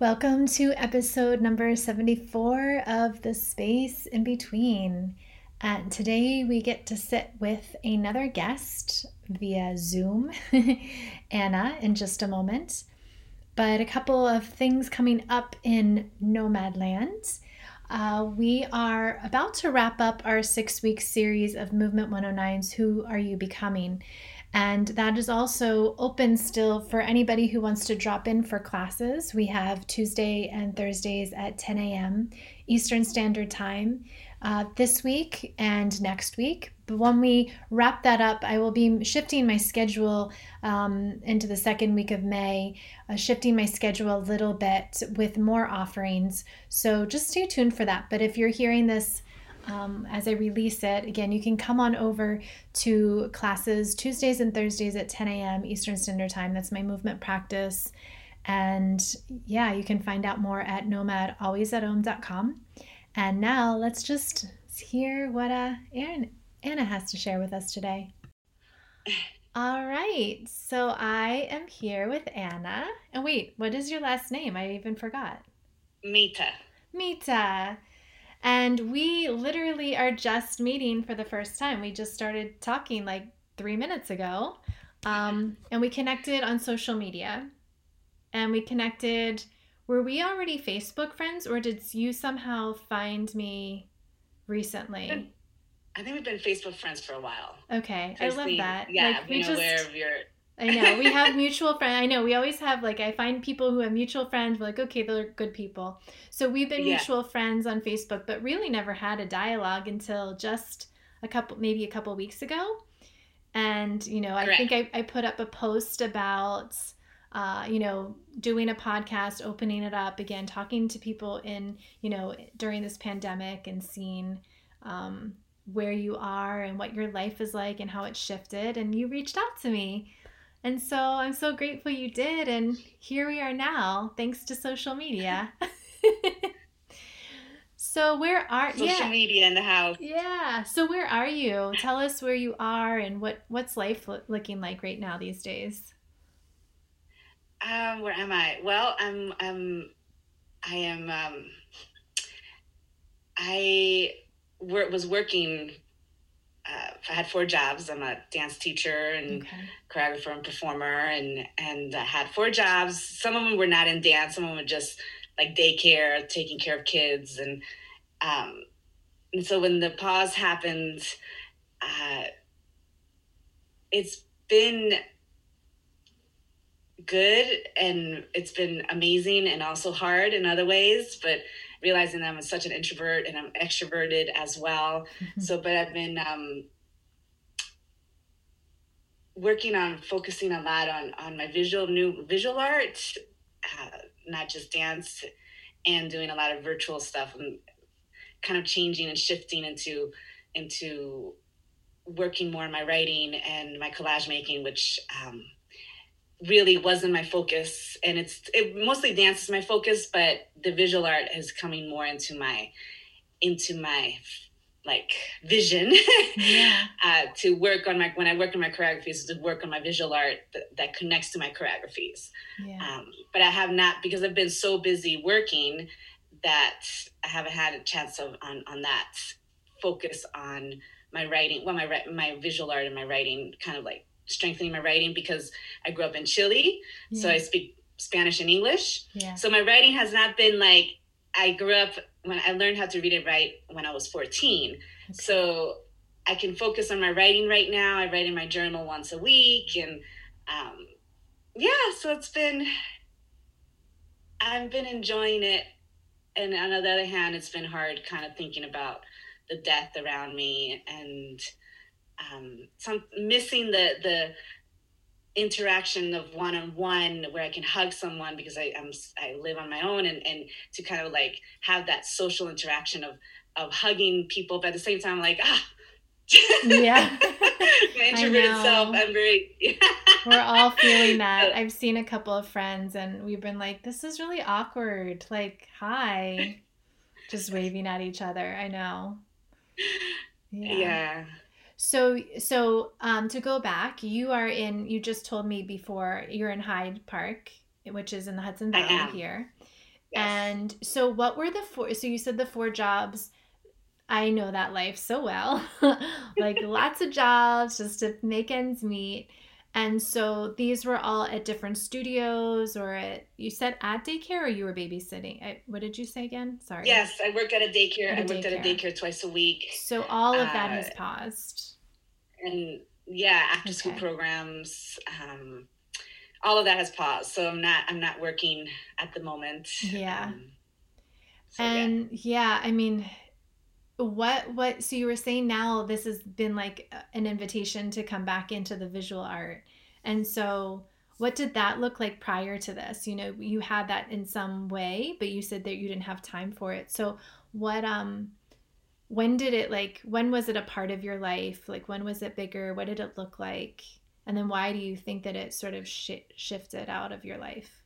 Welcome to episode number 74 of The Space in Between. And today we get to sit with another guest via Zoom, Anna, in just a moment. But a couple of things coming up in Nomadland. Uh, we are about to wrap up our six week series of Movement 109's Who Are You Becoming? And that is also open still for anybody who wants to drop in for classes. We have Tuesday and Thursdays at 10 a.m. Eastern Standard Time uh, this week and next week. But when we wrap that up, I will be shifting my schedule um, into the second week of May, uh, shifting my schedule a little bit with more offerings. So just stay tuned for that. But if you're hearing this, um, as I release it. Again, you can come on over to classes Tuesdays and Thursdays at 10 a.m. Eastern Standard Time. That's my movement practice. And yeah, you can find out more at nomadalwaysatom.com. And now let's just hear what uh, Aaron, Anna has to share with us today. All right, so I am here with Anna. And wait, what is your last name? I even forgot. Mayta. Mayta. And we literally are just meeting for the first time. We just started talking like three minutes ago. Um, and we connected on social media. And we connected. Were we already Facebook friends, or did you somehow find me recently? I think we've been Facebook friends for a while. Okay, I love that. Yeah, like, we just, aware of your I know. We have mutual friends. I know. We always have like I find people who have mutual friends. We're like, okay, they're good people. So we've been yeah. mutual friends on Facebook, but really never had a dialogue until just a couple, maybe a couple weeks ago. And you know, Correct. I think I, I put up a post about, uh, you know, doing a podcast, opening it up again, talking to people in, you know, during this pandemic and seeing. Um, where you are and what your life is like and how it shifted and you reached out to me and so I'm so grateful you did. And here we are now, thanks to social media. so where are you social yeah. media in the house? Yeah. So where are you? Tell us where you are and what what's life lo- looking like right now these days. Um, where am I? Well, I'm I'm I am um I was working uh, I had four jobs. I'm a dance teacher and okay. choreographer and performer, and and I had four jobs. Some of them were not in dance. Some of them were just like daycare, taking care of kids, and um, and so when the pause happened, uh, it's been good and it's been amazing and also hard in other ways, but realizing that I'm such an introvert and I'm extroverted as well. Mm-hmm. So, but I've been um, working on focusing a lot on on my visual new visual art, uh, not just dance, and doing a lot of virtual stuff and kind of changing and shifting into into working more in my writing and my collage making, which um, really wasn't my focus and it's it mostly dance is my focus but the visual art is coming more into my into my like vision yeah. uh, to work on my when i work on my choreographies to work on my visual art that, that connects to my choreographies yeah. um, but i have not because i've been so busy working that i haven't had a chance of on, on that focus on my writing well my my visual art and my writing kind of like strengthening my writing because I grew up in Chile, yeah. so I speak Spanish and English. Yeah. So my writing has not been like I grew up when I learned how to read and write when I was 14. Okay. So I can focus on my writing right now. I write in my journal once a week and um, yeah, so it's been I've been enjoying it. And on the other hand, it's been hard kind of thinking about the death around me and um, some missing the the interaction of one on one where I can hug someone because I I'm, I live on my own and and to kind of like have that social interaction of of hugging people, but at the same time like ah. yeah, my introverted self. I'm very. We're all feeling that. I've seen a couple of friends, and we've been like, "This is really awkward." Like, hi, just waving at each other. I know. Yeah. yeah. So, so um, to go back, you are in. You just told me before you're in Hyde Park, which is in the Hudson Valley here. Yes. And so, what were the four? So, you said the four jobs. I know that life so well. like lots of jobs just to make ends meet. And so these were all at different studios or at, you said at daycare or you were babysitting? I, what did you say again? Sorry. Yes, I work at a daycare. At a I worked daycare. at a daycare twice a week. So all of that uh, has paused. And yeah, after okay. school programs, um, all of that has paused. So I'm not, I'm not working at the moment. Yeah. Um, so and yeah. yeah, I mean, what what so you were saying now this has been like an invitation to come back into the visual art. And so what did that look like prior to this? You know you had that in some way but you said that you didn't have time for it. So what um when did it like when was it a part of your life? Like when was it bigger? What did it look like? And then why do you think that it sort of sh- shifted out of your life?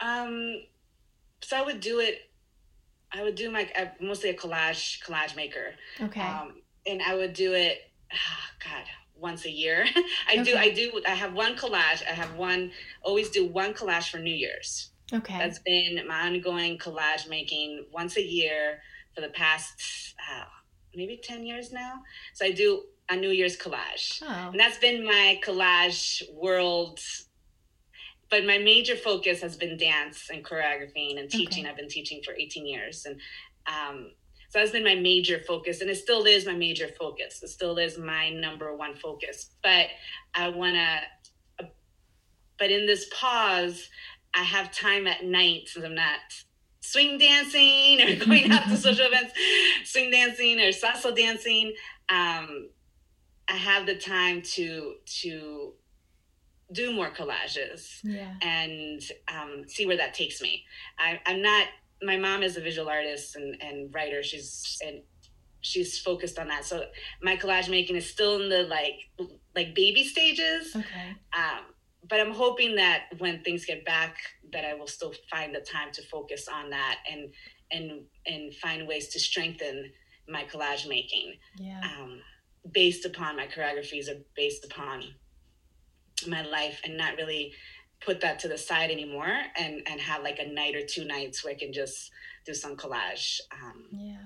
Um so i would do it I would do my I'm mostly a collage collage maker. Okay. Um, and I would do it. Oh God, once a year. I okay. do. I do. I have one collage. I have one. Always do one collage for New Year's. Okay. That's been my ongoing collage making once a year for the past uh, maybe ten years now. So I do a New Year's collage, oh. and that's been my collage world but my major focus has been dance and choreographing and teaching. Okay. I've been teaching for 18 years. And um, so that's been my major focus. And it still is my major focus. It still is my number one focus. But I want to, uh, but in this pause, I have time at night since I'm not swing dancing or going out to social events, swing dancing or salsa dancing. Um, I have the time to to do more collages yeah. and um, see where that takes me. I, I'm not. My mom is a visual artist and, and writer. She's and she's focused on that. So my collage making is still in the like like baby stages. Okay. Um, but I'm hoping that when things get back, that I will still find the time to focus on that and and and find ways to strengthen my collage making. Yeah. Um, based upon my choreographies or based upon my life and not really put that to the side anymore and and have like a night or two nights where I can just do some collage. Um, yeah,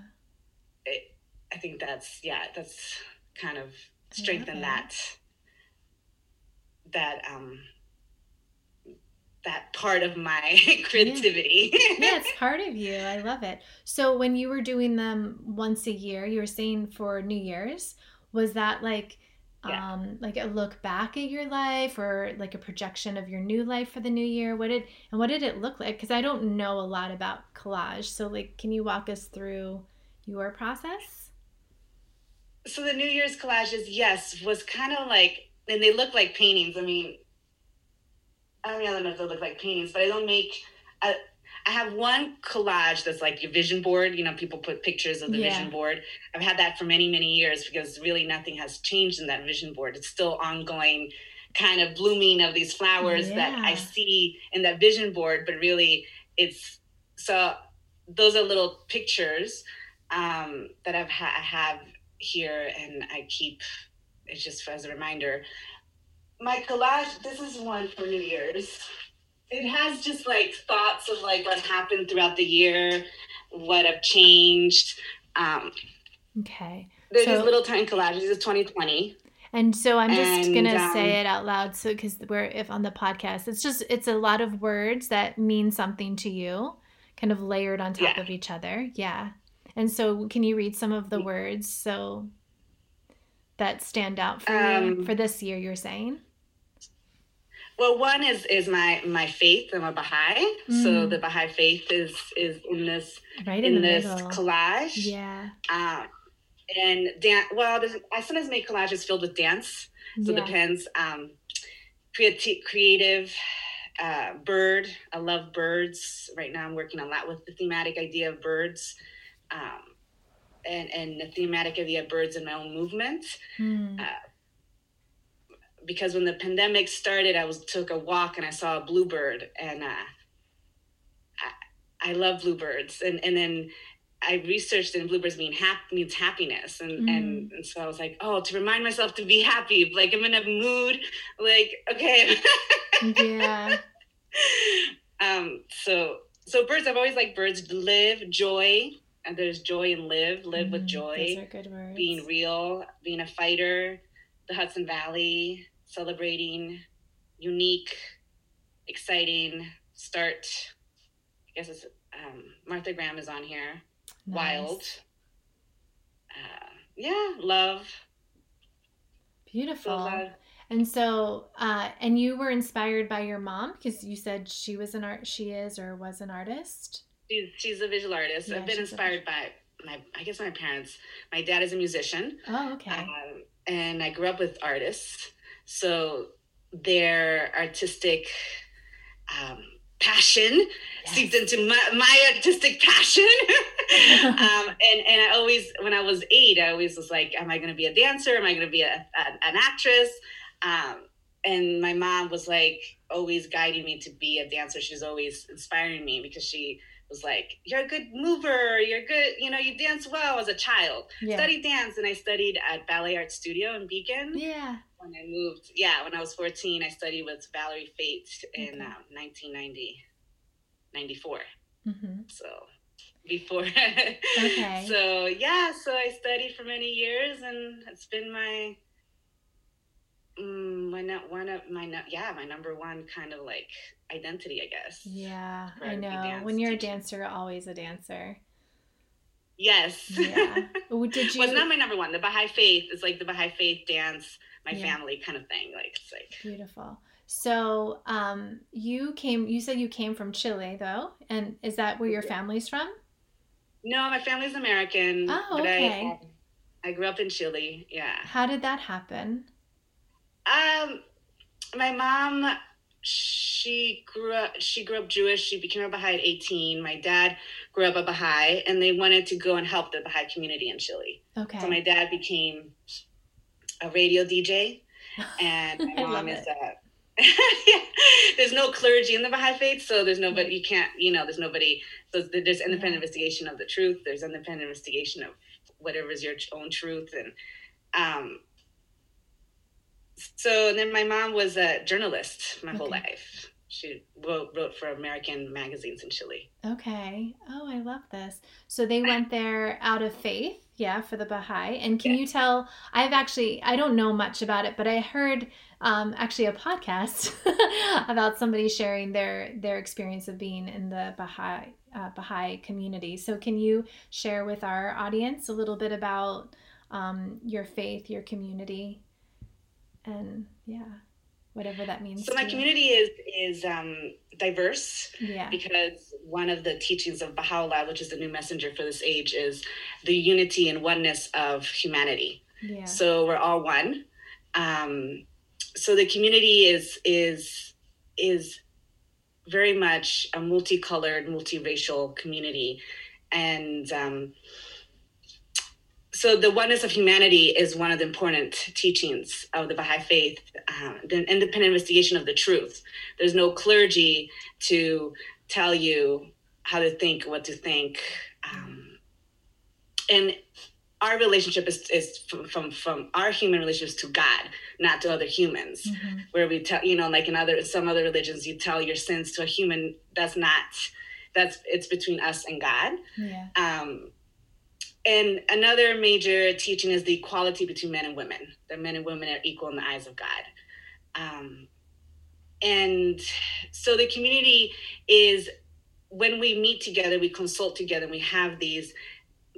it, I think that's yeah, that's kind of strengthen that that um that part of my creativity. Yeah. yeah, it's part of you. I love it. So when you were doing them once a year, you were saying for New Year's, was that like yeah. um like a look back at your life or like a projection of your new life for the new year? What did and what did it look like? Because i don't know a lot about collage. So like can you walk us through your process? So the new year's collages yes was kind of like and they look like paintings. I mean i don't know if they look like paintings but i don't make I, I have one collage that's like your vision board. You know, people put pictures of the yeah. vision board. I've had that for many, many years because really nothing has changed in that vision board. It's still ongoing kind of blooming of these flowers yeah. that I see in that vision board, but really it's so those are little pictures um, that I've ha- I have here and I keep it's just as a reminder. My collage, this is one for New Year's it has just like thoughts of like what happened throughout the year, what have changed. Um, okay. There's so, these little tiny collages. It's 2020. And so I'm just and, gonna um, say it out loud, so because we're if on the podcast, it's just it's a lot of words that mean something to you, kind of layered on top yeah. of each other. Yeah. And so, can you read some of the words so that stand out for um, you for this year? You're saying. Well, one is is my my faith. I'm a Baha'i, mm. so the Baha'i faith is is in this right in, in this middle. collage. Yeah. Um, and dance. Well, I sometimes make collages filled with dance. So yeah. it depends. Um, creative, creative, uh, bird. I love birds. Right now, I'm working a lot with the thematic idea of birds. Um, and, and the thematic idea of birds in my own movement. Mm. Uh, because when the pandemic started, I was took a walk and I saw a bluebird, and uh, I, I love bluebirds, and and then I researched and bluebirds mean hap- means happiness, and, mm. and and so I was like, oh, to remind myself to be happy, like I'm in a mood, like okay, yeah. Um, so so birds, I've always liked birds. Live, joy, and there's joy and live. Live mm, with joy. Those are good words. Being real, being a fighter. The Hudson Valley, celebrating, unique, exciting. Start. I guess it's um, Martha Graham is on here. Nice. Wild. Uh, yeah, love. Beautiful. So and so, uh, and you were inspired by your mom because you said she was an art, she is or was an artist. She's, she's a visual artist. Yeah, I've been inspired by my, I guess my parents. My dad is a musician. Oh, okay. Um, and I grew up with artists, so their artistic um, passion yes. seeped into my, my artistic passion. um, and and I always, when I was eight, I always was like, "Am I going to be a dancer? Am I going to be a, a, an actress?" Um, and my mom was like always guiding me to be a dancer. She's always inspiring me because she was like, "You're a good mover. You're good. You know, you dance well as a child. Yeah. Study dance." And I studied at Ballet Art Studio in Beacon. Yeah. When I moved, yeah, when I was 14, I studied with Valerie Fate in okay. um, 1990, 94. Mm-hmm. So before. okay. So yeah, so I studied for many years, and it's been my Mm, my not one of my yeah my number one kind of like identity I guess. Yeah, I know. When you're a dancer, always a dancer. Yes. Yeah. Did you? well, it's not my number one. The Baha'i faith is like the Baha'i faith dance, my yeah. family kind of thing. Like it's like beautiful. So, um, you came. You said you came from Chile, though, and is that where your family's from? No, my family's American. Oh, okay. I, I grew up in Chile. Yeah. How did that happen? Um, my mom, she grew up. She grew up Jewish. She became a Baha'i at eighteen. My dad grew up a Baha'i, and they wanted to go and help the Baha'i community in Chile. Okay. So my dad became a radio DJ, and my mom is a. yeah. There's no clergy in the Baha'i faith, so there's nobody. You can't, you know, there's nobody. So there's independent investigation of the truth. There's independent investigation of whatever is your own truth, and um, so then my mom was a journalist my okay. whole life. She wrote, wrote for American magazines in Chile. Okay. Oh, I love this. So they went there out of faith, yeah, for the Baha'i. And can yeah. you tell? I've actually, I don't know much about it, but I heard um, actually a podcast about somebody sharing their their experience of being in the Baha'i uh, Baha'i community. So can you share with our audience a little bit about um, your faith, your community? and yeah whatever that means so my community is is um, diverse yeah. because one of the teachings of baha'u'llah which is the new messenger for this age is the unity and oneness of humanity. Yeah. so we're all one. Um, so the community is is is very much a multicolored multiracial community. And um, so the oneness of humanity is one of the important teachings of the Baha'i faith, uh, the independent investigation of the truth. There's no clergy to tell you how to think, what to think. Um, and our relationship is, is from, from, from our human relationships to God, not to other humans. Mm-hmm. Where we tell, you know, like in other some other religions, you tell your sins to a human. That's not. That's it's between us and God. Yeah. Um, and another major teaching is the equality between men and women that men and women are equal in the eyes of god. Um, and so the community is when we meet together we consult together we have these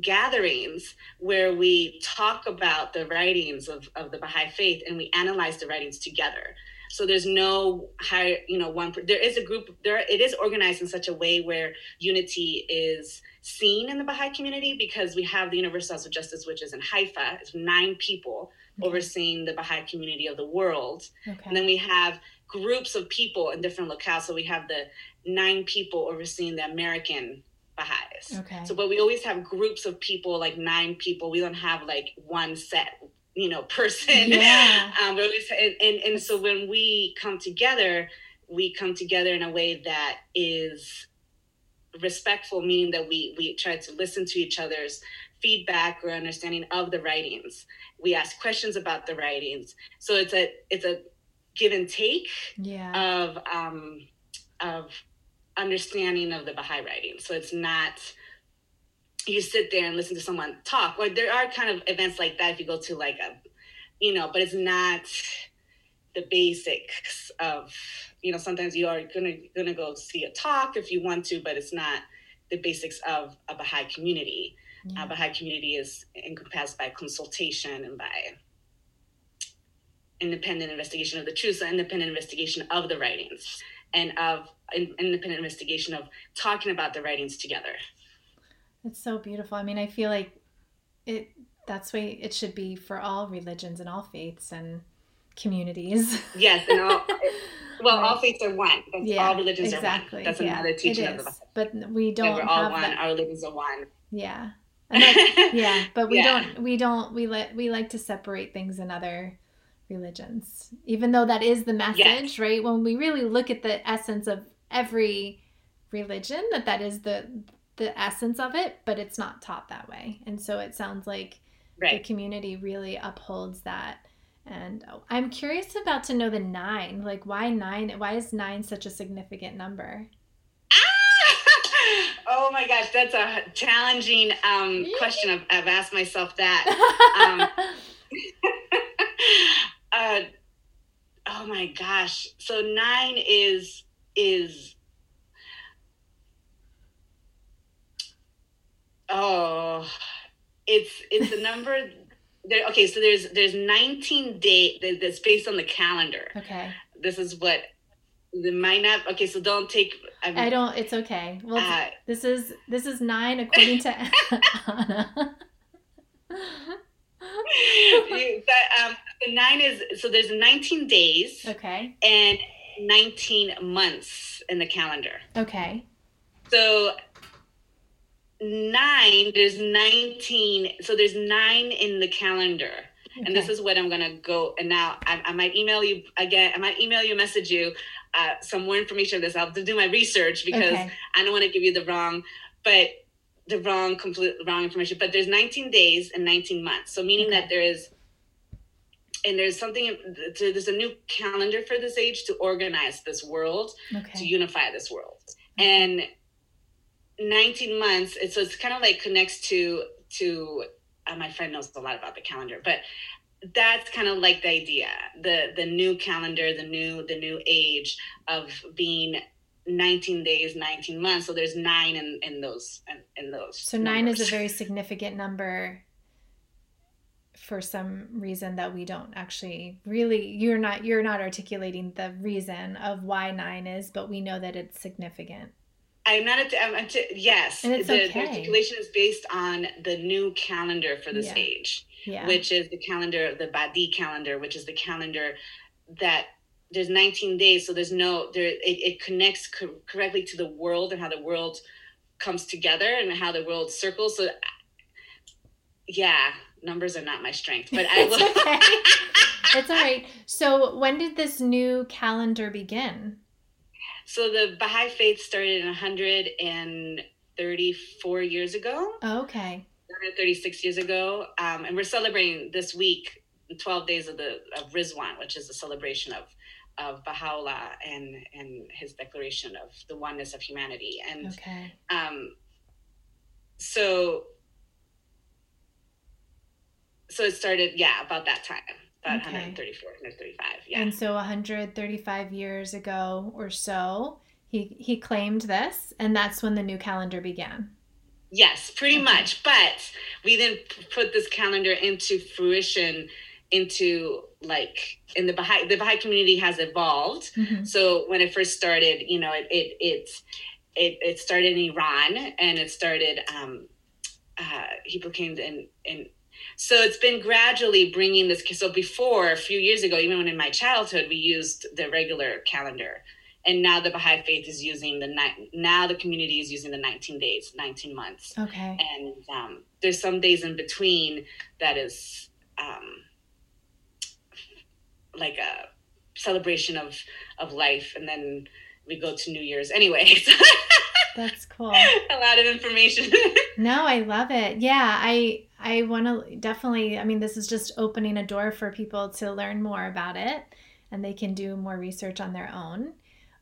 gatherings where we talk about the writings of, of the baha'i faith and we analyze the writings together so there's no high you know one there is a group there it is organized in such a way where unity is seen in the Baha'i community because we have the Universal House of Justice, which is in Haifa. It's nine people okay. overseeing the Baha'i community of the world. Okay. And then we have groups of people in different locales. So we have the nine people overseeing the American Baha'is. Okay. So, but we always have groups of people, like nine people. We don't have like one set, you know, person. Yeah. um, and, and, and so when we come together, we come together in a way that is respectful meaning that we we try to listen to each other's feedback or understanding of the writings we ask questions about the writings so it's a it's a give and take yeah. of um of understanding of the Baha'i writing. So it's not you sit there and listen to someone talk. Like there are kind of events like that if you go to like a, you know, but it's not the basics of, you know, sometimes you are gonna gonna go see a talk if you want to, but it's not the basics of a Baha'i community. Yeah. A Baha'i community is encompassed by consultation and by independent investigation of the truth, so independent investigation of the writings and of independent investigation of talking about the writings together. It's so beautiful. I mean, I feel like it that's way it should be for all religions and all faiths and communities. Yes, and all well, right. all faiths are one. That's yeah, all religions exactly. are one. That's yeah, another teaching of the Bible. But we don't. we're all one. That. Our religions are one. Yeah. yeah, but we yeah. don't. We don't. We let. We like to separate things in other religions, even though that is the message, yes. right? When we really look at the essence of every religion, that that is the the essence of it, but it's not taught that way. And so it sounds like right. the community really upholds that. And I'm curious about to know the nine. Like, why nine? Why is nine such a significant number? oh my gosh, that's a challenging um, question. I've, I've, asked myself that. Um, uh, oh my gosh. So nine is is oh, it's it's a number. There, okay, so there's there's 19 date that's based on the calendar. Okay. This is what the might not. Okay, so don't take. I'm, I do not It's okay. Well, uh, this is this is nine according to Anna. that, um, the nine is so there's 19 days. Okay. And 19 months in the calendar. Okay. So nine, there's 19. So there's nine in the calendar. Okay. And this is what I'm going to go. And now I, I, might email you again. I might email you, message you uh, some more information on this. I'll do my research because okay. I don't want to give you the wrong, but the wrong, complete wrong information. But there's 19 days and 19 months. So meaning okay. that there is and there's something there's a new calendar for this age to organize this world okay. to unify this world and 19 months and so it's kind of like connects to to uh, my friend knows a lot about the calendar but that's kind of like the idea the the new calendar the new the new age of being 19 days 19 months so there's nine in in those in, in those so numbers. nine is a very significant number for some reason that we don't actually really you're not you're not articulating the reason of why nine is but we know that it's significant i'm not at, I'm at yes and it's the, okay. the articulation is based on the new calendar for this yeah. age yeah. which is the calendar the Badí calendar which is the calendar that there's 19 days so there's no there it, it connects co- correctly to the world and how the world comes together and how the world circles so yeah numbers are not my strength, but I will. it's, okay. it's all right. So, when did this new calendar begin? So, the Baha'i Faith started in 134 years ago. Oh, okay. 136 years ago. Um, and we're celebrating this week 12 days of the of Ridván, which is a celebration of of Baha'u'llah and and his declaration of the oneness of humanity. And okay. um, so so it started, yeah, about that time, about okay. 134, 135, yeah. And so 135 years ago or so, he he claimed this, and that's when the new calendar began. Yes, pretty okay. much. But we then put this calendar into fruition into like in the Baha'i the Baha'i community has evolved. Mm-hmm. So when it first started, you know, it it it it, it started in Iran and it started um uh he proclaimed in in so it's been gradually bringing this. So before, a few years ago, even when in my childhood, we used the regular calendar. And now the Baha'i faith is using the night. Now the community is using the 19 days, 19 months. Okay. And um, there's some days in between that is um, like a celebration of of life, and then we go to New Year's anyway. That's cool. a lot of information. no, I love it. Yeah, I I want to definitely. I mean, this is just opening a door for people to learn more about it, and they can do more research on their own.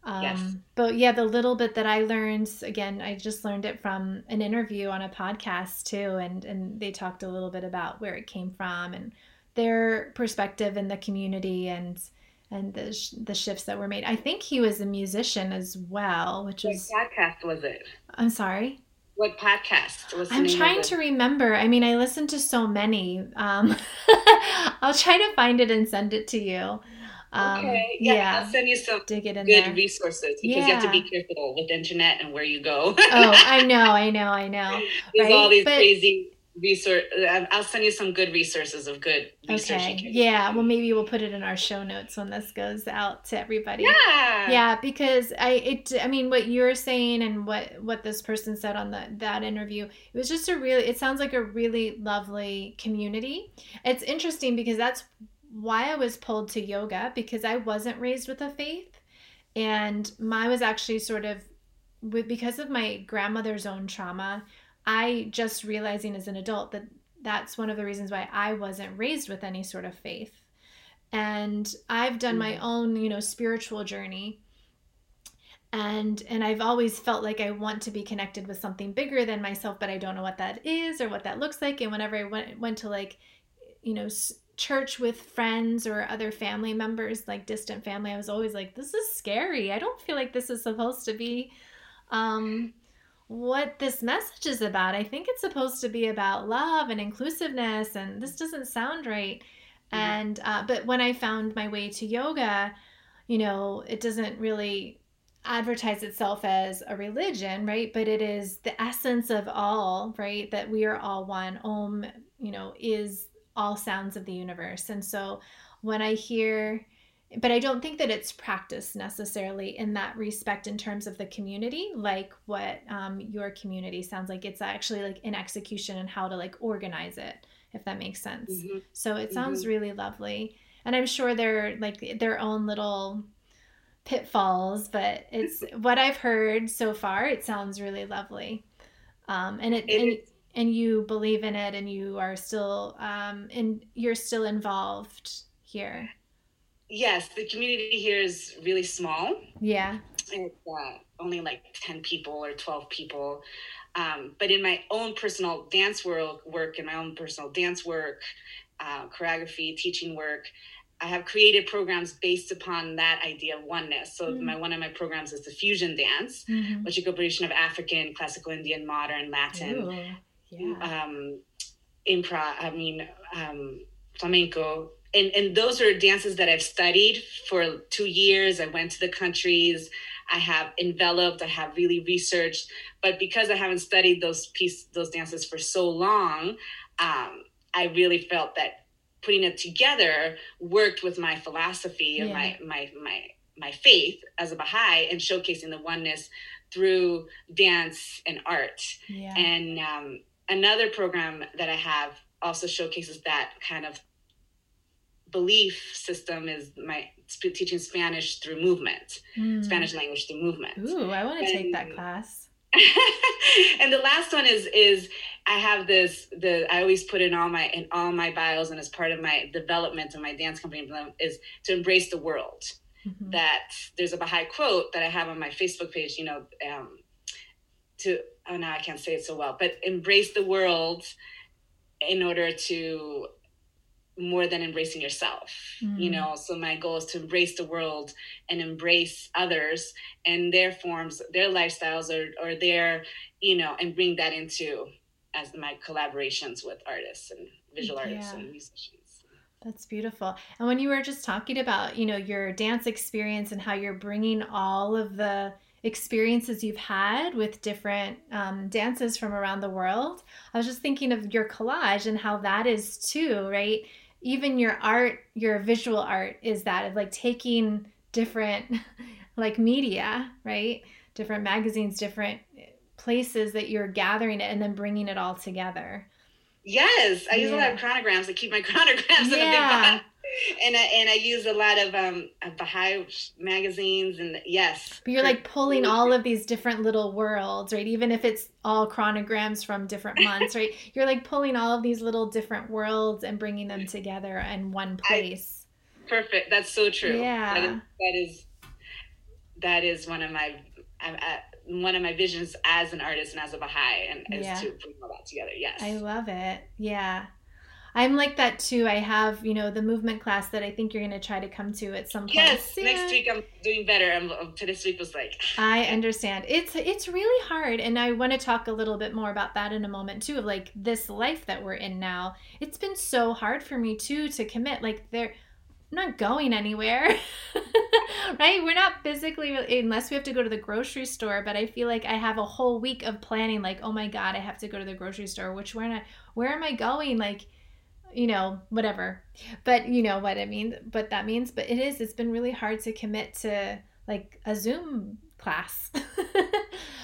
Um, Yes. But yeah, the little bit that I learned, again, I just learned it from an interview on a podcast too, and and they talked a little bit about where it came from and their perspective in the community and and the sh- the shifts that were made. I think he was a musician as well, which What podcast was it? I'm sorry. What podcast was I'm trying to remember. I mean, I listened to so many. Um, I'll try to find it and send it to you. Um, okay. Yeah, yeah, I'll send you some dig it in good there. resources because you have to be careful with the internet and where you go. oh, I know, I know, I know. There's right? all these But- crazy resource. I'll send you some good resources of good research. Okay. Yeah. Well, maybe we'll put it in our show notes when this goes out to everybody. Yeah. Yeah, because I it I mean what you're saying and what what this person said on the that interview, it was just a really it sounds like a really lovely community. It's interesting because that's why I was pulled to yoga because I wasn't raised with a faith and mine was actually sort of with because of my grandmother's own trauma, I just realizing as an adult that that's one of the reasons why I wasn't raised with any sort of faith. And I've done my Mhm. own, you know, spiritual journey. And and I've always felt like I want to be connected with something bigger than myself, but I don't know what that is or what that looks like. And whenever I went went to like, you know, s- church with friends or other family members, like distant family, I was always like, this is scary. I don't feel like this is supposed to be um what this message is about. I think it's supposed to be about love and inclusiveness, and this doesn't sound right. Yeah. And uh, but when I found my way to yoga, you know, it doesn't really advertise itself as a religion, right? But it is the essence of all, right? That we are all one. Om, you know, is all sounds of the universe. And so when I hear but I don't think that it's practiced necessarily in that respect in terms of the community, like what um, your community sounds like. It's actually like in execution and how to like organize it, if that makes sense. Mhm. So it sounds really lovely, and I'm sure they're like their own little pitfalls, but it's what I've heard so far. It sounds really lovely, um, and it, It and, is- and you believe in it, and you are still um, and you're still involved here. Yes, the community here is really small. Yeah. It's uh, only like 10 people or 12 people. Um, but in my own personal dance world work, in my own personal dance work, uh, choreography, teaching work, I have created programs based upon that idea of oneness. So Mm. my one of my programs is the fusion dance, Mhm. which is a combination of African, classical Indian, modern, Latin, Ooh, yeah. um, improv, I mean, um, flamenco. And, and those are dances that I've studied for two years. I went to the countries. I have enveloped. I have really researched. But because I haven't studied those piece, those dances for so long, um, I really felt that putting it together worked with my philosophy and Yeah. my my my my faith as a Baha'i and showcasing the oneness through dance and art. yeah. And um, another program that I have also showcases that kind of belief system is my sp- teaching Spanish through movement, Mm. Spanish language through movement. Ooh, I want to take that class. and the last one is is I have this the I always put in all my in all my bios and as part of my development of my dance company is to embrace the world Mhm. that there's a Baha'i quote that I have on my Facebook page, you know, um, to, oh, now I can't say it so well, but embrace the world in order to more than embracing yourself, you Mm. know. So my goal is to embrace the world and embrace others and their forms, their lifestyles, or, or their, you know, and bring that into as my collaborations with artists and visual artists Yeah. and musicians. That's beautiful. And when you were just talking about, you know, your dance experience and how you're bringing all of the experiences you've had with different um, dances from around the world, I was just thinking of your collage and how that is too, right? Even your art, your visual art is that of like taking different like media, right? Different magazines, different eh, places that you're gathering it and then bringing it all together. Yes, I use a lot of chronograms I keep my chronograms in a big box. And I, and I use a lot of um Baha'i magazines and yes. But you're like pulling all of these different little worlds, right? Even if it's all chronograms from different months, right? You're like pulling all of these little different worlds and bringing them together in one place. perfect. That's so true. Yeah. That is, that is that is one of my at, one of my visions as an artist and as a Baha'i, and yeah. to bring all that together. Yes, I love it. Yeah, I'm like that too. I have, you know, the movement class that I think you're going to try to come to at some point. Yes, soon. next week I'm doing better. I'm, um, this week was like. I understand. It's it's really hard, and I want to talk a little bit more about that in a moment too. Of like this life that we're in now, it's been so hard for me too to commit. Like there. I'm not going anywhere, right? We're not physically, unless we have to go to the grocery store. But I feel like I have a whole week of planning. Like, oh my god, I have to go to the grocery store. Which where am I? Where am I going? Like, you know, whatever. But you know what I mean, what that means. But it is, it's been really hard to commit to like a Zoom class. but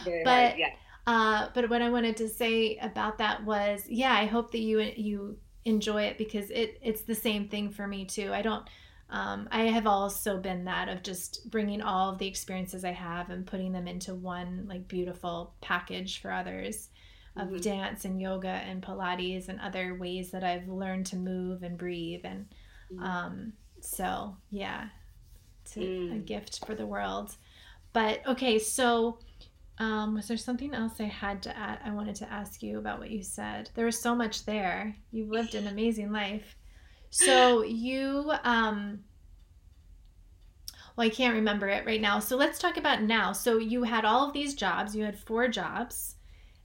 hard, yeah. uh, but what I wanted to say about that was, yeah, I hope that you you enjoy it because it it's the same thing for me too. I don't um, I have also been that of just bringing all of the experiences I have and putting them into one like beautiful package for others of mm-hmm. dance and yoga and Pilates and other ways that I've learned to move and breathe. And mm-hmm. um, so, yeah, it's a, mm. a, gift for the world. But okay, so um, was there something else I had to add? I wanted to ask you about what you said. There was so much there. You've lived an amazing life. So you, um, well, I can't remember it right now. So let's talk about now. So you had all of these jobs. You had four jobs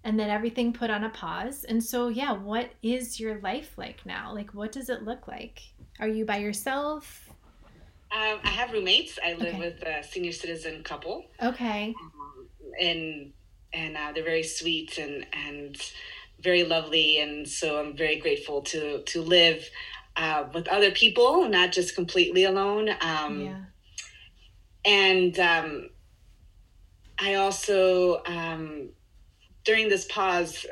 and then everything put on a pause. And so, yeah, what is your life like now? Like, what does it look like? Are you by yourself? Um, I have roommates. I live okay. with a senior citizen couple. Okay. Um, and and uh, they're very sweet and and very lovely, and so I'm very grateful to to live uh, with other people, not just completely alone. Um, yeah. And um, I also um, during this pause,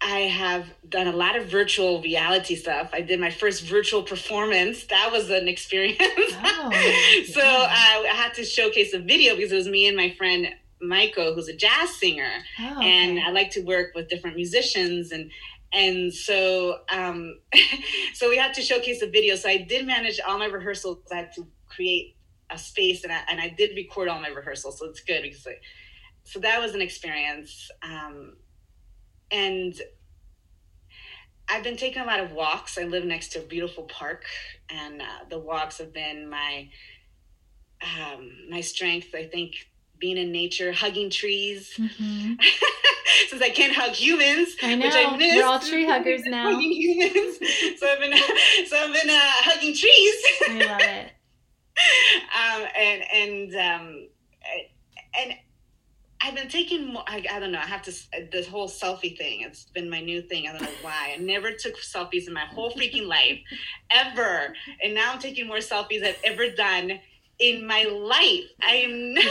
I have done a lot of virtual reality stuff. I did my first virtual performance. That was an experience. Oh, so uh, I had to showcase a video because it was me and my friend Michael, who's a jazz singer, oh, okay. and I like to work with different musicians and and so um, so we had to showcase a video. So I did manage all my rehearsals. I had to create a space, and I, and I did record all my rehearsals. So it's good because. I, so that was an experience. Um, and I've been taking a lot of walks. I live next to a beautiful park, and uh, the walks have been my um, my strength. I think being in nature, hugging trees. Mm-hmm. Since I can't hug humans, I know. which I miss. We're all tree huggers now. Hugging humans, so I've been so I've been uh, hugging trees. I love it. um, and and um, and I've been taking more. I, I, don't know. I have to. This whole selfie thing. It's been my new thing. I don't know why. I never took selfies in my whole freaking life, ever. And now I'm taking more selfies I've ever done in my life. I am.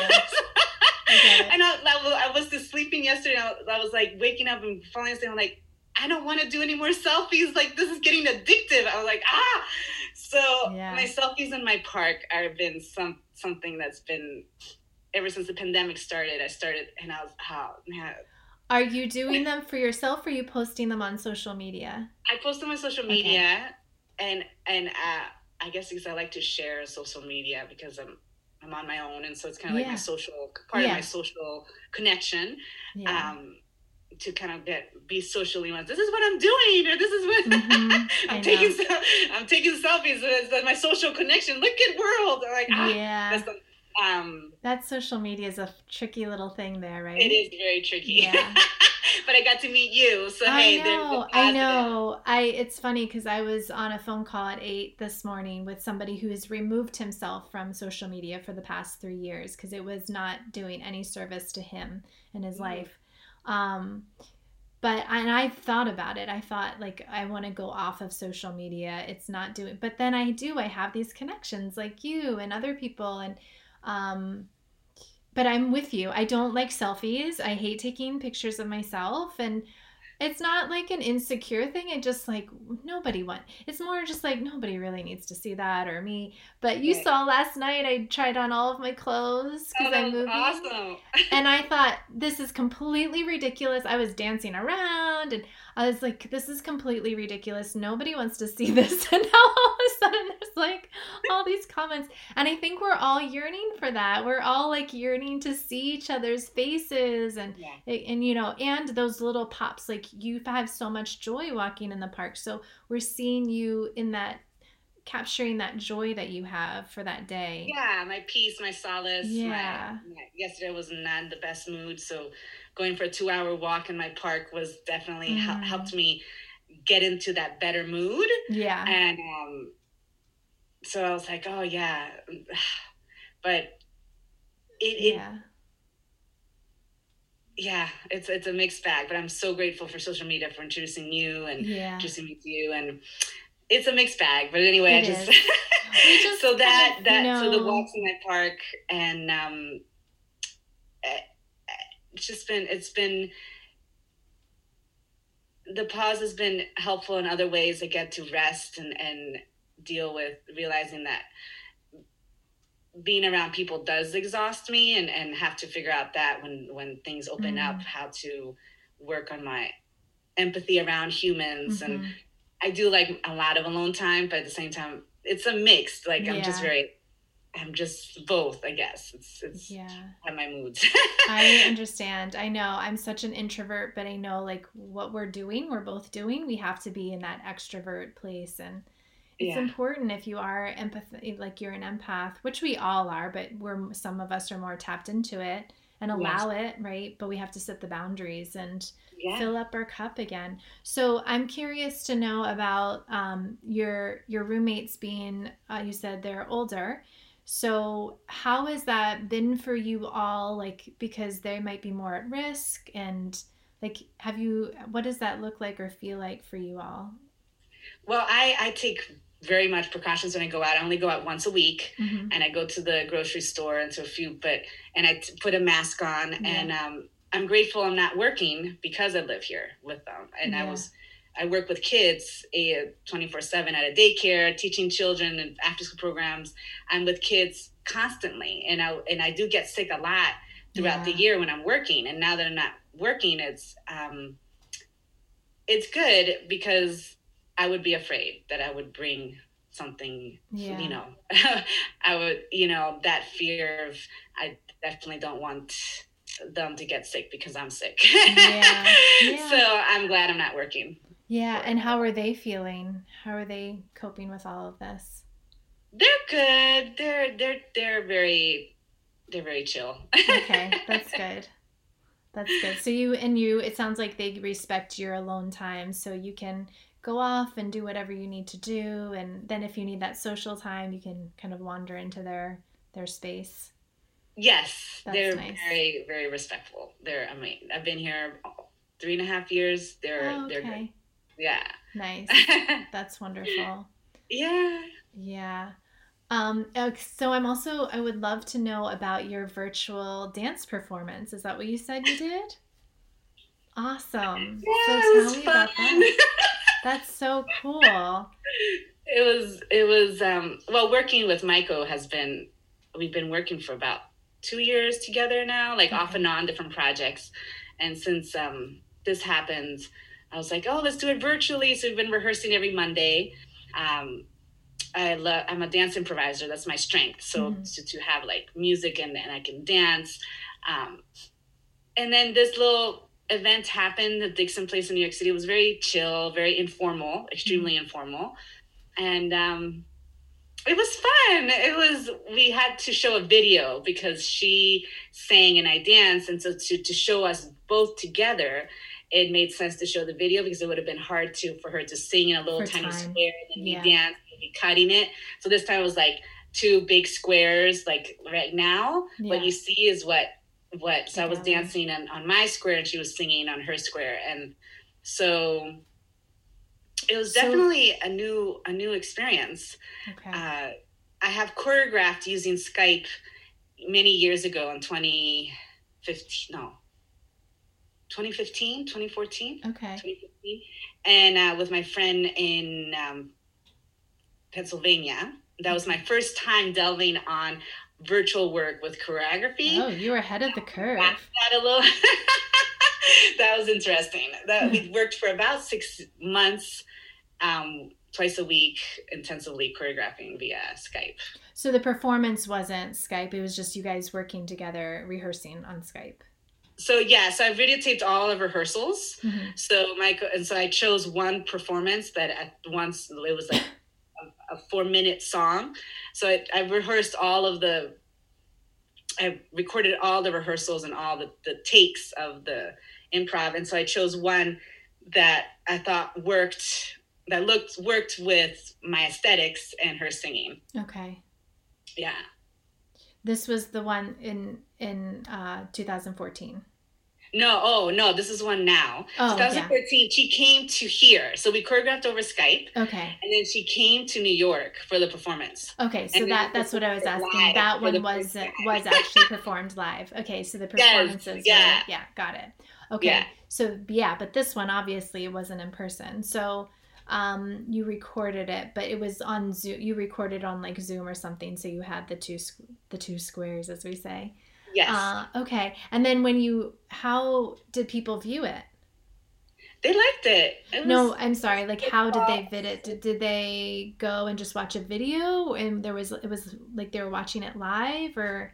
Yes. okay. and I, I, was just sleeping yesterday. I, I was like waking up and falling asleep. I'm like, I don't want to do any more selfies. Like this is getting addictive. I was like, ah. So yeah. my selfies in my park have been some something that's been ever since the pandemic started, I started and I was how oh, man. Are you doing them for yourself or are you posting them on social media? I post them on social media okay. and and uh, I guess because I like to share social media because I'm I'm on my own and so it's kind of yeah. like my social part yeah. of my social connection. Yeah. Um, to kind of get be socially once this is what I'm doing or this is what mm-hmm. I'm taking I'm taking selfies as my social connection look at world like ah, yeah that's um, that social media is a tricky little thing there, right? It is very tricky. Yeah. but I got to meet you, so I hey, know, I know. I it's funny because I was on a phone call at eight this morning with somebody who has removed himself from social media for the past three years because it was not doing any service to him in his mm-hmm. life. Um, but and I've thought about it. I thought like I want to go off of social media. It's not doing, but then I do. I have these connections like you and other people and um, but I'm with you. I don't like selfies. I hate taking pictures of myself and it's not like an insecure thing. It just like nobody want. It's more just like nobody really needs to see that or me. But you right. saw last night I tried on all of my clothes because I'm moving. Awesome. and I thought this is completely ridiculous. I was dancing around and I was like, this is completely ridiculous. Nobody wants to see this. And now all of a sudden there's like all these comments. And I think we're all yearning for that. We're all like yearning to see each other's faces and yeah. and you know, and those little pops like you have so much joy walking in the park. So we're seeing you in that capturing that joy that you have for that day. Yeah, my peace, my solace. Yeah. My, my, yesterday was not in the best mood, so going for a two-hour walk in my park was definitely mm. Mm-hmm. helped me get into that better mood. Yeah. And um, so I was like, oh yeah, but it, it yeah. Yeah, it's it's a mixed bag, but I'm so grateful for social media for introducing you and yeah. introducing me to you, and it's a mixed bag. But anyway, it I just, just so that that know. so the walks in that park and um, eh, just been it's been the pause has been helpful in other ways to get to rest and and deal with realizing that being around people does exhaust me and and have to figure out that when when things open mm. up how to work on my empathy around humans mm-hmm. and i do like a lot of alone time but at the same time it's a mix like yeah. i'm just very I'm just both, I guess. It's it's yeah. My moods. I understand. I know. I'm such an introvert, but I know like what we're doing, we're both doing. We have to be in that extrovert place and it's yeah. important if you are empath like you're an empath, which we all are, but we're some of us are more tapped into it and allow yes. it, right? But we have to set the boundaries and yeah. fill up our cup again. So I'm curious to know about um, your your roommates being. Uh, you said they're older. So, how has that been for you all? Like, because they might be more at risk, and like, have you, what does that look like or feel like for you all? Well, I, I take very much precautions when I go out. I only go out once a week, mm-hmm. and I go to the grocery store and to a few, but and I t- put a mask on, yeah. and um, I'm grateful I'm not working because I live here with them, and yeah. I was I work with kids 24 7 at a daycare, teaching children and after school programs. I'm with kids constantly. And I, and I do get sick a lot throughout yeah. the year when I'm working. And now that I'm not working, it's, um, it's good because I would be afraid that I would bring something, yeah. you know, I would, you know, that fear of, I definitely don't want them to get sick because I'm sick. Yeah. yeah. So I'm glad I'm not working. Yeah, and how are they feeling? How are they coping with all of this? They're good. They're they're they're very they're very chill. okay, that's good. That's good. So you and you it sounds like they respect your alone time so you can go off and do whatever you need to do and then if you need that social time you can kind of wander into their their space. Yes, That's they're nice. very very respectful. They're I mean I've been here three and a half years. They're oh, okay. they're good. Yeah. Nice. That's wonderful. Yeah. Yeah. Um, so I'm also I would love to know about your virtual dance performance. Is that what you said you did? Awesome. Yeah, so tell me fun. about that. That's so cool. It was it was um well working with Maiko has been we've been working for about two years together now, like okay. off and on different projects. And since um this happened, I was like, oh, let's do it virtually. So we've been rehearsing every Monday. Um, I love, I'm a dance improviser. That's my strength. So mm-hmm. to, to have like music and, and I can dance. Um, and then this little event happened at Dixon Place in New York City. It was very chill, very informal, extremely mm-hmm. informal. And um, it was fun. It was, we had to show a video because she sang and I danced. And so to, to show us both together, it made sense to show the video because it would have been hard to for her to sing in a little for tiny time. square and then yeah. be dance and be cutting it. So this time it was like two big squares, like right now. Yeah. What you see is what what so I was dancing on, on my square and she was singing on her square. And so it was definitely so, a new a new experience. Okay. Uh, I have choreographed using Skype many years ago in 2015 no 2015, 2014. Okay. 2015. And uh, with my friend in um, Pennsylvania. That was my first time delving on virtual work with choreography. Oh, you were ahead of the curve. That a little. that was interesting. That we worked for about six months um, twice a week intensively choreographing via Skype. So the performance wasn't Skype, it was just you guys working together, rehearsing on Skype. So yeah, so I videotaped all of rehearsals. Mm-hmm. So my and so I chose one performance that at once it was like a, a four minute song. So I, I rehearsed all of the I recorded all the rehearsals and all the, the takes of the improv. And so I chose one that I thought worked that looked worked with my aesthetics and her singing. Okay. Yeah. This was the one in in uh 2014. No, oh no, this is one now. Oh, 2013, yeah. she came to here. So we choreographed over Skype. Okay. And then she came to New York for the performance. Okay, so that that's what I was asking. That one was was actually performed live. Okay, so the performances. Yes, yeah. Were, yeah, got it. Okay. Yeah. So yeah, but this one obviously wasn't in person. So um, you recorded it, but it was on Zoom. You recorded on like Zoom or something, so you had the two the two squares, as we say. Yes. Uh, okay. And then when you, how did people view it? They liked it. it was, no, I'm sorry. Like, how did they vid it? Did, did they go and just watch a video, and there was it was like they were watching it live, or?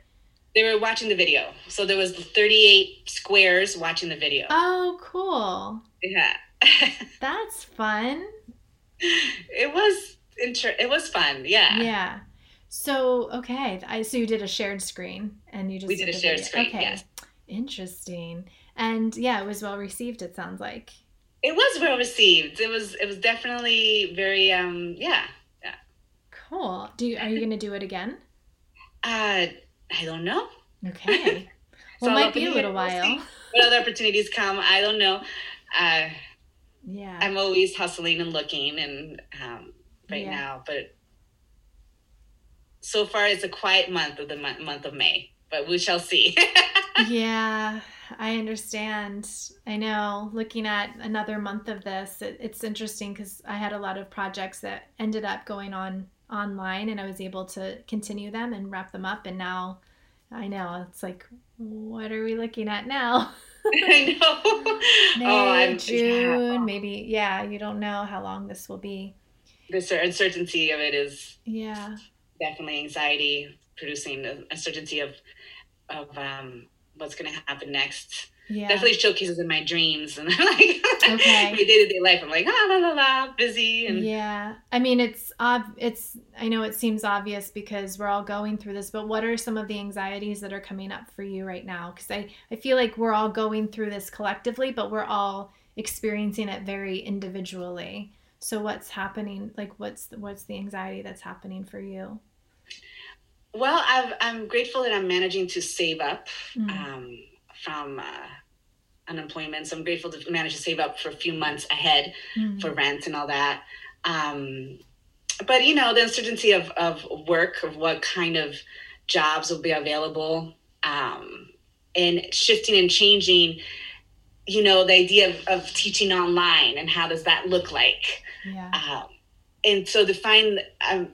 They were watching the video. So there was 38 squares watching the video. Oh, cool. Yeah. That's fun. It was inter- it was fun. Yeah. Yeah. So okay, I so you did a shared screen and you just we did a shared video. screen. Okay, yes. interesting. And yeah, it was well received. It sounds like it was well received. It was it was definitely very um yeah yeah. Cool. Do you, are you going to do it again? Uh, I don't know. Okay. Well, so it might be a little while. what other opportunities come? I don't know. Uh, yeah. I'm always hustling and looking, and um, right yeah. now, but so far it's a quiet month of the month, month of May, but we shall see. yeah, I understand. I know. Looking at another month of this, it, it's interesting because I had a lot of projects that ended up going on online, and I was able to continue them and wrap them up. And now, I know it's like, what are we looking at now? I know. May, oh, I'm, June, yeah. maybe. Yeah, you don't know how long this will be. The uncertainty of it is. Yeah definitely anxiety producing the uncertainty of of um, what's going to happen next. Yeah. Definitely showcases in my dreams and like okay. my day to day life. I'm like ah la la la busy and yeah. I mean it's ob- it's I know it seems obvious because we're all going through this, but what are some of the anxieties that are coming up for you right now? Because I I feel like we're all going through this collectively, but we're all experiencing it very individually. So what's happening? Like what's what's the anxiety that's happening for you? Well, i am grateful that I'm managing to save up mm. um, from uh, unemployment. So I'm grateful to manage to save up for a few months ahead mm. for rent and all that. Um, but you know, the uncertainty of, of work, of what kind of jobs will be available, um, and shifting and changing. You know, the idea of, of teaching online and how does that look like? Yeah. Um, and so to find, I'm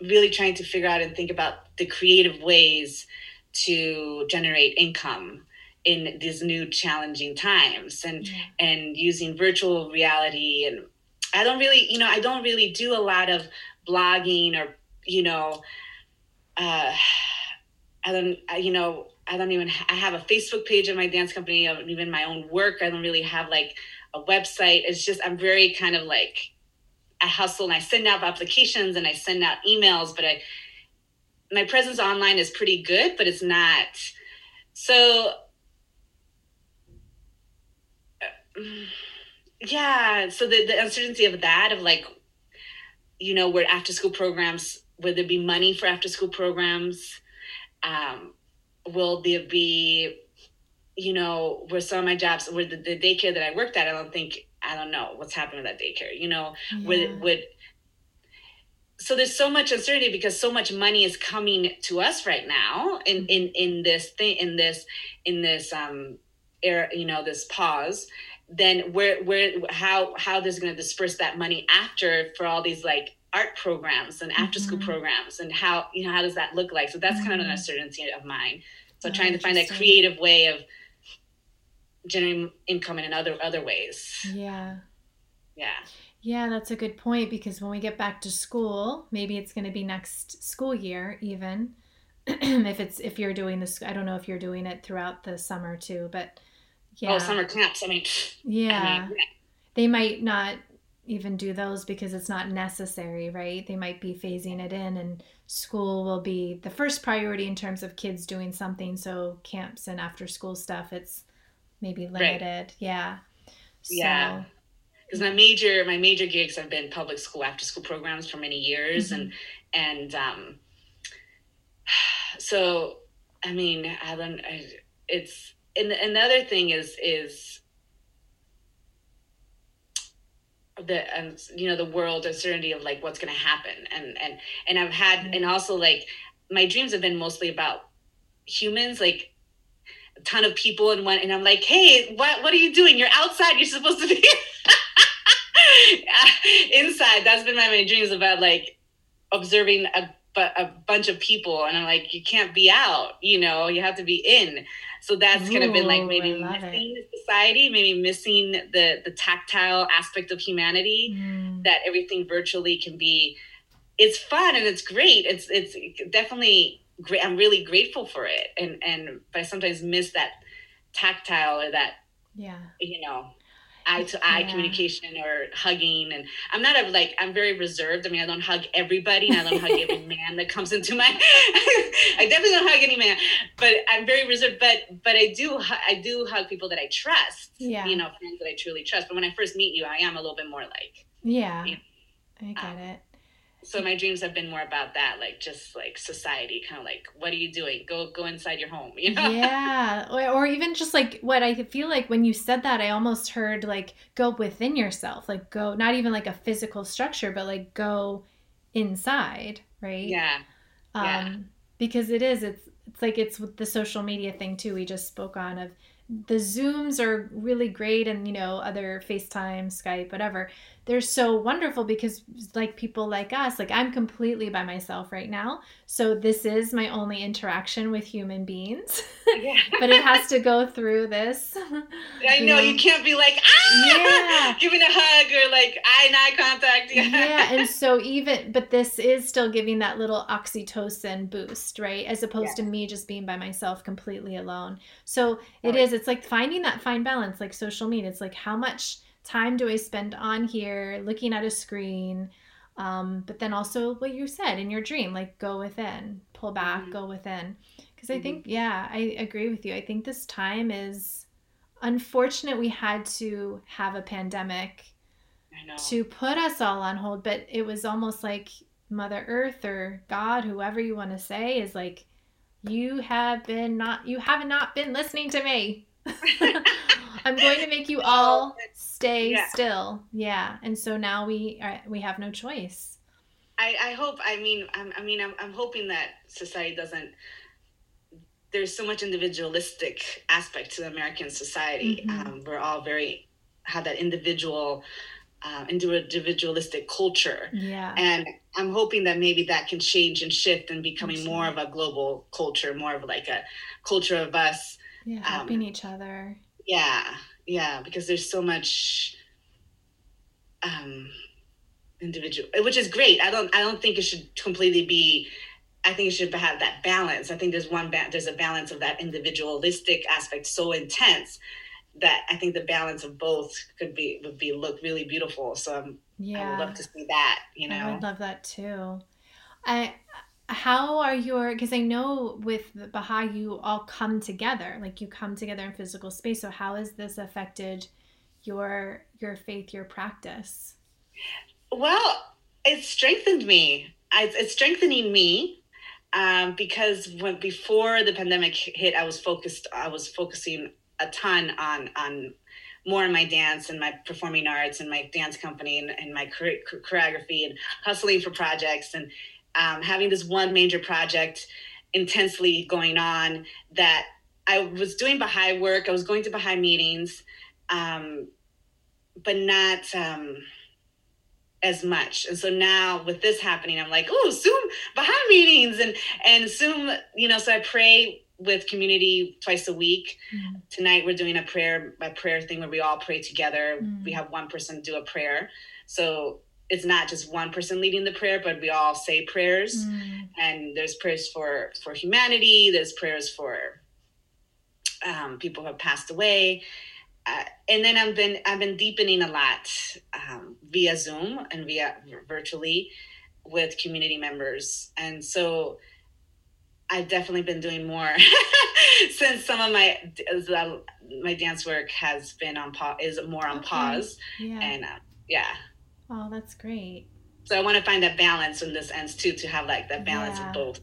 really trying to figure out and think about the creative ways to generate income in these new challenging times and yeah. and using virtual reality and I don't really you know I don't really do a lot of blogging or you know uh I don't I, you know I don't even I have a Facebook page of my dance company of even my own work I don't really have like a website it's just I'm very kind of like I hustle and I send out applications and I send out emails but I my presence online is pretty good, but it's not. So, uh, yeah. So the, the uncertainty of that, of like, you know, where after school programs, will there be money for after school programs? Um, will there be, you know, where some of my jobs, where the, the daycare that I worked at, I don't think, I don't know what's happening with that daycare, you know, yeah. would, would, so there's so much uncertainty because so much money is coming to us right now in mm-hmm. in in this thing in this in this um era you know this pause then where where how how there's going to disperse that money after for all these like art programs and after school mm-hmm. programs and how you know how does that look like so that's mm-hmm. kind of an mm-hmm. uncertainty of mine so oh, trying to find that creative way of generating income in other other ways yeah yeah Yeah, that's a good point because when we get back to school, maybe it's going to be next school year even. if it's if you're doing this I don't know if you're doing it throughout the summer too, but yeah. Oh, summer camps. I mean, yeah. I mean, yeah. They might not even do those because it's not necessary, right? They might be phasing it in and school will be the first priority in terms of kids doing something. So camps and after school stuff, it's maybe limited. Right. Yeah. So, yeah. Because my major my major gigs have been public school after school programs for many years mm-hmm. and and um so I mean I don't I, it's and another thing is is the um, you know the world uncertainty of like what's going to happen. And and and i've had mm-hmm. and also like my dreams have been mostly about humans like a ton of people and one and i'm like hey what what are you doing? You're outside. You're supposed to be inside. That's been my main dreams about like observing a, a bunch of people and i'm like you can't be out you know you have to be in so that's kind of been like maybe missing it. society, maybe missing the the tactile aspect of humanity. Mm. That everything virtually can be. It's fun and it's great. It's it's definitely great. I'm really grateful for it, and and but I sometimes miss that tactile or that yeah you know eye to eye communication or hugging. And I'm not a like I'm very reserved. I mean, I don't hug everybody, and I don't hug every man that comes into my. I definitely don't hug any man, but I'm very reserved. But but I do I do hug people that I trust. Yeah, you know, friends that I truly trust. But when I first meet you, I am a little bit more like. Yeah, you know, I get um, it so my dreams have been more about that like just like society kind of like what are you doing? Go go inside your home you know? Yeah or, or even just like what i feel like when you said that i almost heard like go within yourself like go not even like a physical structure but like go inside right? Yeah. Um yeah. because it is it's it's like it's with the social media thing too we just spoke on of the zooms are really great and you know other facetime skype whatever they're so wonderful because like people like us like i'm completely by myself right now so this is my only interaction with human beings yeah. but it has to go through this i know, know, you can't be like ah yeah. giving a hug or like eye and eye contact yeah. yeah and so even but this is still giving that little oxytocin boost right as opposed yeah. to me just being by myself completely alone so it right. is. it's like finding that fine balance like social media it's like how much time do I spend on here looking at a screen? Um, but then also what you said in your dream, like go within, pull back, mm-hmm. go within. Because I mm-hmm. think, yeah, I agree with you. I think this time is unfortunate we had to have a pandemic to put us all on hold, but it was almost like Mother Earth or God, whoever you want to say, is like, you have been not, you have not been listening to me. I'm going to make you all stay yeah. still. Yeah. And so now we are, we have no choice. I, I hope, I mean, I'm, I mean, I'm, I'm hoping that society doesn't, there's so much individualistic aspect to the American society. Mm-hmm. Um, we're all very, have that individual, uh, individualistic culture. Yeah. And I'm hoping that maybe that can change and shift and becoming Absolutely. more of a global culture, more of like a culture of us. Yeah, helping um, each other. Yeah, yeah, because there's so much um individual which is great. I don't I don't think it should completely be I think it should have that balance. I think there's one ba- there's a balance of that individualistic aspect so intense that I think the balance of both could be would be look really beautiful. So I'm, yeah, I would love to see that. You know, I would love that too. I how are your because i know with the baha'i you all come together like you come together in physical space. So how has this affected your your faith your practice? Well it strengthened me. It's strengthening me um, because when before the pandemic hit i was focused i was focusing a ton on on more in my dance and my performing arts and my dance company and, and my choreography and hustling for projects and um, having this one major project intensely going on that I was doing Baha'i work, I was going to Baha'i meetings, um, but not um, as much. And so now with this happening, I'm like, oh, Zoom Baha'i meetings and and Zoom, you know. So I pray with community twice a week. Mm. Tonight we're doing a prayer a prayer thing where we all pray together. Mm. We have one person do a prayer. So it's not just one person leading the prayer, but we all say prayers. Mm. And there's prayers for for humanity. There's prayers for um, people who have passed away. Uh, and then I've been I've been deepening a lot um, via Zoom and via virtually with community members, and so I've definitely been doing more since some of my my dance work has been on pause is more on okay. pause yeah. and uh, yeah oh that's great. So i want to find that balance in this ends too to have like that balance yeah. of both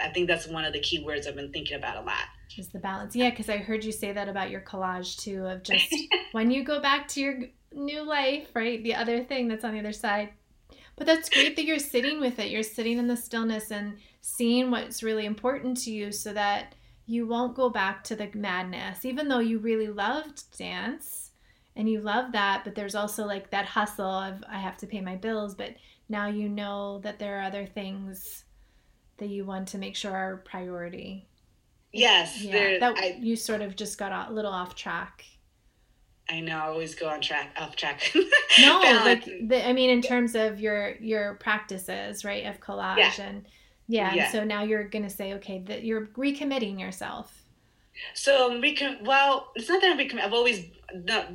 i think that's one of the key words i've been thinking about a lot. Is the balance. Yeah because i heard you say that about your collage too of just when you go back to your new life right? The other thing that's on the other side. But that's great that you're sitting with it. You're sitting in the stillness and seeing what's really important to you so that you won't go back to the madness, even though you really loved dance and you love that. But there's also like that hustle of, I have to pay my bills. But now you know that there are other things that you want to make sure are priority. Yes. Yeah. There, that I, you sort of just got a little off track. I know I always go on track off track. no, like the, I mean in terms of your your practices, right, of collage yeah. and yeah, yeah. so now you're going to say, okay, that you're recommitting yourself. So recom- well, it's not that I'm recommitting. I've always not.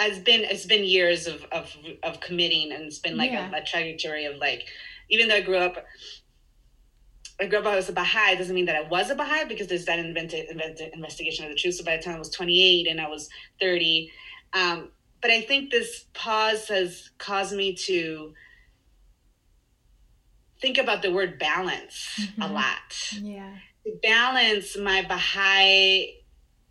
It's been it's been years of of of committing, and it's been like yeah. a, a, trajectory of like, even though I grew up. I grew up as a Baha'i it doesn't mean that I was a Baha'i because there's that invented, invented investigation of the truth. So by the time I was 28 and I was 30, um, but I think this pause has caused me to think about the word balance mm-hmm. a lot. Yeah. balance my Baha'i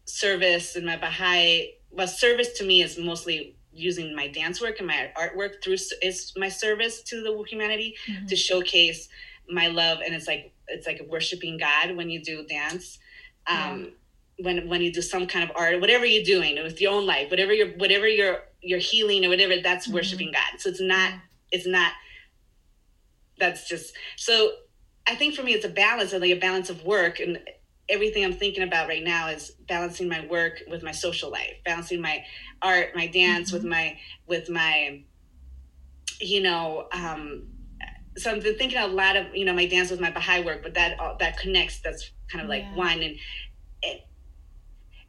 service and my Baha'i, well, service to me is mostly using my dance work and my artwork through is my service to the humanity mm-hmm. to showcase my love. And it's like, it's like worshiping God when you do dance. Um, yeah. when, when you do some kind of art, whatever you're doing with your own life, whatever you're, whatever you're, you're healing or whatever, that's mm-hmm. worshiping God. So it's not, it's not that's just so I think for me it's a balance and like a balance of work and everything I'm thinking about right now is balancing my work with my social life, balancing my art, my dance mm-hmm. with my with my you know um so I've been thinking a lot of you know my dance with my Baha'i work, but that uh, that connects. That's kind of like yeah. one, and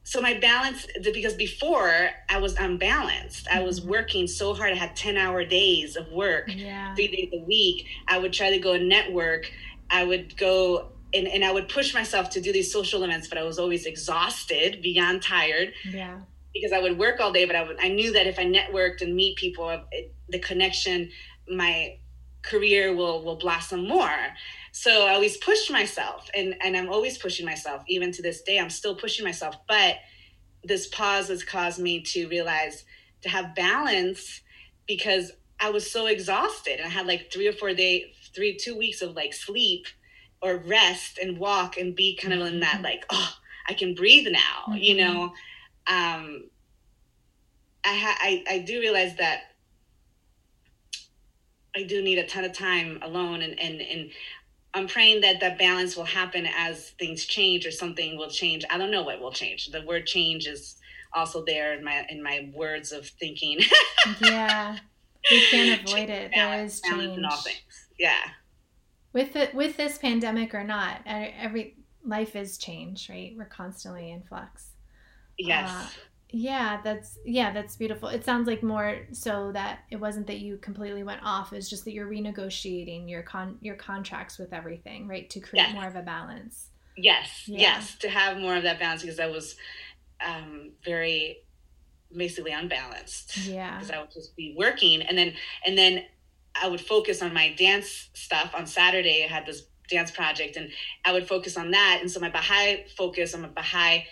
so my balance because before i was unbalanced i was mm-hmm. working so hard i had 10 hour days of work yeah. three days a week i would try to go network i would go and, and i would push myself to do these social events but i was always exhausted beyond tired yeah because i would work all day but i, would, I knew that if i networked and meet people it, the connection my career will will blossom more so I always pushed myself and, and I'm always pushing myself. Even to this day, I'm still pushing myself. But this pause has caused me to realize to have balance because I was so exhausted. and I had like three or four days, three, two weeks of like sleep or rest and walk and be kind of in that mm-hmm. like, oh, I can breathe now, mm-hmm. you know? Um, I, ha- I, I do realize that I do need a ton of time alone and, and, and I'm praying that that balance will happen as things change or something will change. I don't know what will change. The word change is also there in my in my words of thinking. yeah. We can't avoid it. There is change. In all things. Yeah. With it with this pandemic or not, every life is change, right? We're constantly in flux. Yes. Uh, yeah, that's yeah, that's beautiful. It sounds like more so that it wasn't that you completely went off, it's just that you're renegotiating your con your contracts with everything, right? To create yes. more of a balance. Yes. Yeah. Yes, to have more of that balance because I was um very basically unbalanced. Yeah. Because I would just be working and then and then I would focus on my dance stuff on Saturday. I had this dance project and I would focus on that. And so my Baha'i focus on my Baha'i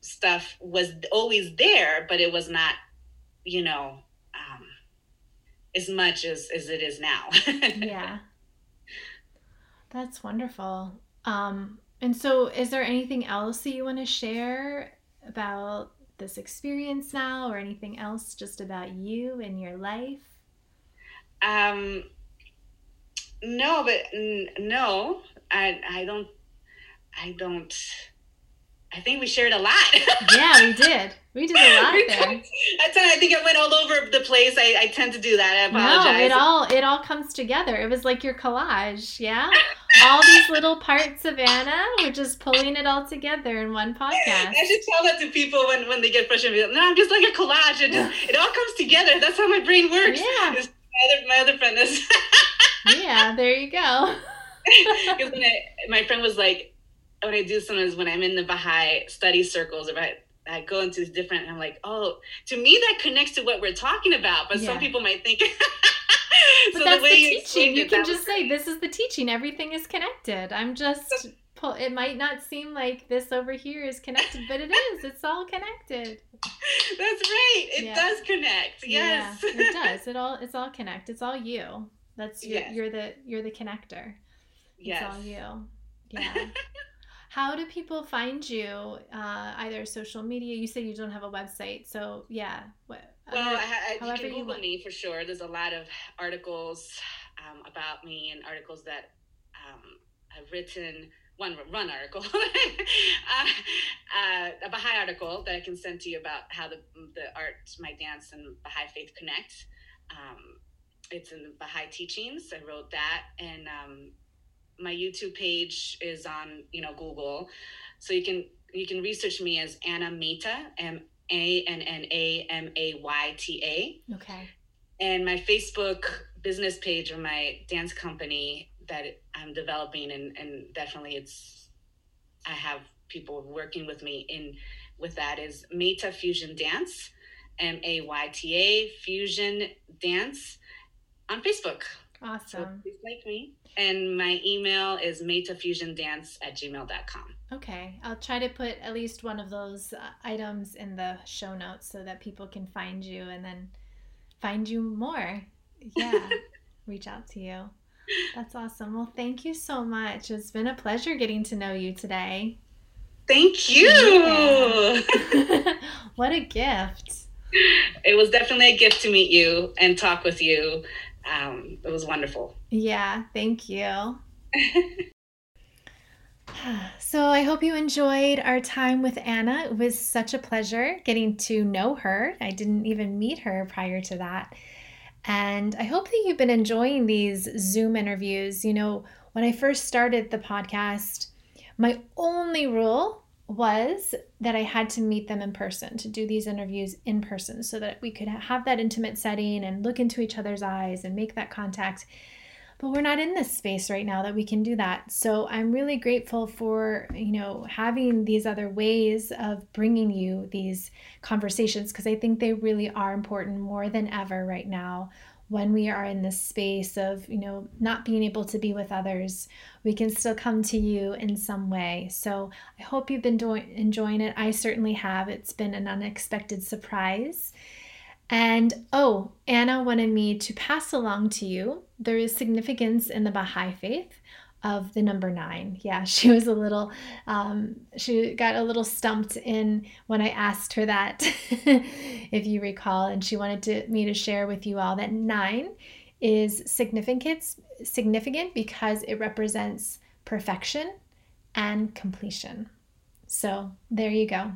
stuff was always there, but it was not, you know, um, as much as as it is now. yeah, that's wonderful. Um, and so, is there anything else that you want to share about this experience now, or anything else just about you and your life? Um, no, but n- no, I I don't I don't I think we shared a lot. yeah, we did. We did a lot there. That's I think I went all over the place. I, I tend to do that. I apologize. No, it all it all comes together. It was like your collage, yeah. all these little parts of Anna, we're just pulling it all together in one podcast. I should tell that to people when, when they get frustrated. No, I'm just like a collage. It just it all comes together. That's how my brain works. Yeah. My other my other friend is. yeah, there you go. Because when I, my friend was like, what I do sometimes when I'm in the Baha'i study circles, if I, I go into different, I'm like, oh, to me that connects to what we're talking about. But yeah. some people might think. but so that's the, the teaching. You, it, can just say, this is the teaching. Everything is connected. I'm just. Pull, it might not seem like this over here is connected, but it is. It's all connected. That's right. It yeah. does connect. Yes. Yeah, it does. It all it's all connect. It's all you. That's your, yes. you're the you're the connector. Yes. It's all you. Yeah. How do people find you? Uh, either social media. You say you don't have a website, so yeah. What, well, I, I, you can Google you me for sure. There's a lot of articles um, about me and articles that um, I've written. One run article, uh, uh, a Baha'i article that I can send to you about how the the art, my dance, and Baha'i faith connect. Um, it's in the Baha'i teachings. I wrote that, and um, my YouTube page is on you know Google, so you can you can research me as Anna Mayta M A N N A M A Y T A. Okay. And my Facebook business page of my dance company that I'm developing, and and definitely it's I have people working with me in with that is Mayta Fusion Dance, M A Y T A Fusion Dance on Facebook. Awesome. So please like me. And my email is maytafusiondance at gmail.com. Okay. I'll try to put at least one of those uh, items in the show notes so that people can find you and then find you more. Yeah. Reach out to you. That's awesome. Well, thank you so much. It's been a pleasure getting to know you today. Thank you. Yeah. what a gift. It was definitely a gift to meet you and talk with you um, it was wonderful. Yeah, thank you. so I hope you enjoyed our time with Anna. It was such a pleasure getting to know her. I didn't even meet her prior to that. And I hope that you've been enjoying these Zoom interviews. You know, when I first started the podcast, my only rule was that I had to meet them in person, to do these interviews in person, so that we could have that intimate setting and look into each other's eyes and make that contact. But we're not in this space right now that we can do that. So I'm really grateful for, you know, having these other ways of bringing you these conversations because I think they really are important more than ever right now when we are in this space of you know not being able to be with others. We can still come to you in some way. So i hope you've been doing enjoying it. I certainly have. It's been an unexpected surprise. And oh anna wanted me to pass along to you there is significance in the baha'i faith of the number nine. Yeah, she was a little, um, she got a little stumped in when I asked her that, if you recall, and she wanted to, me to share with you all that nine is significant, significant because it represents perfection and completion. So there you go.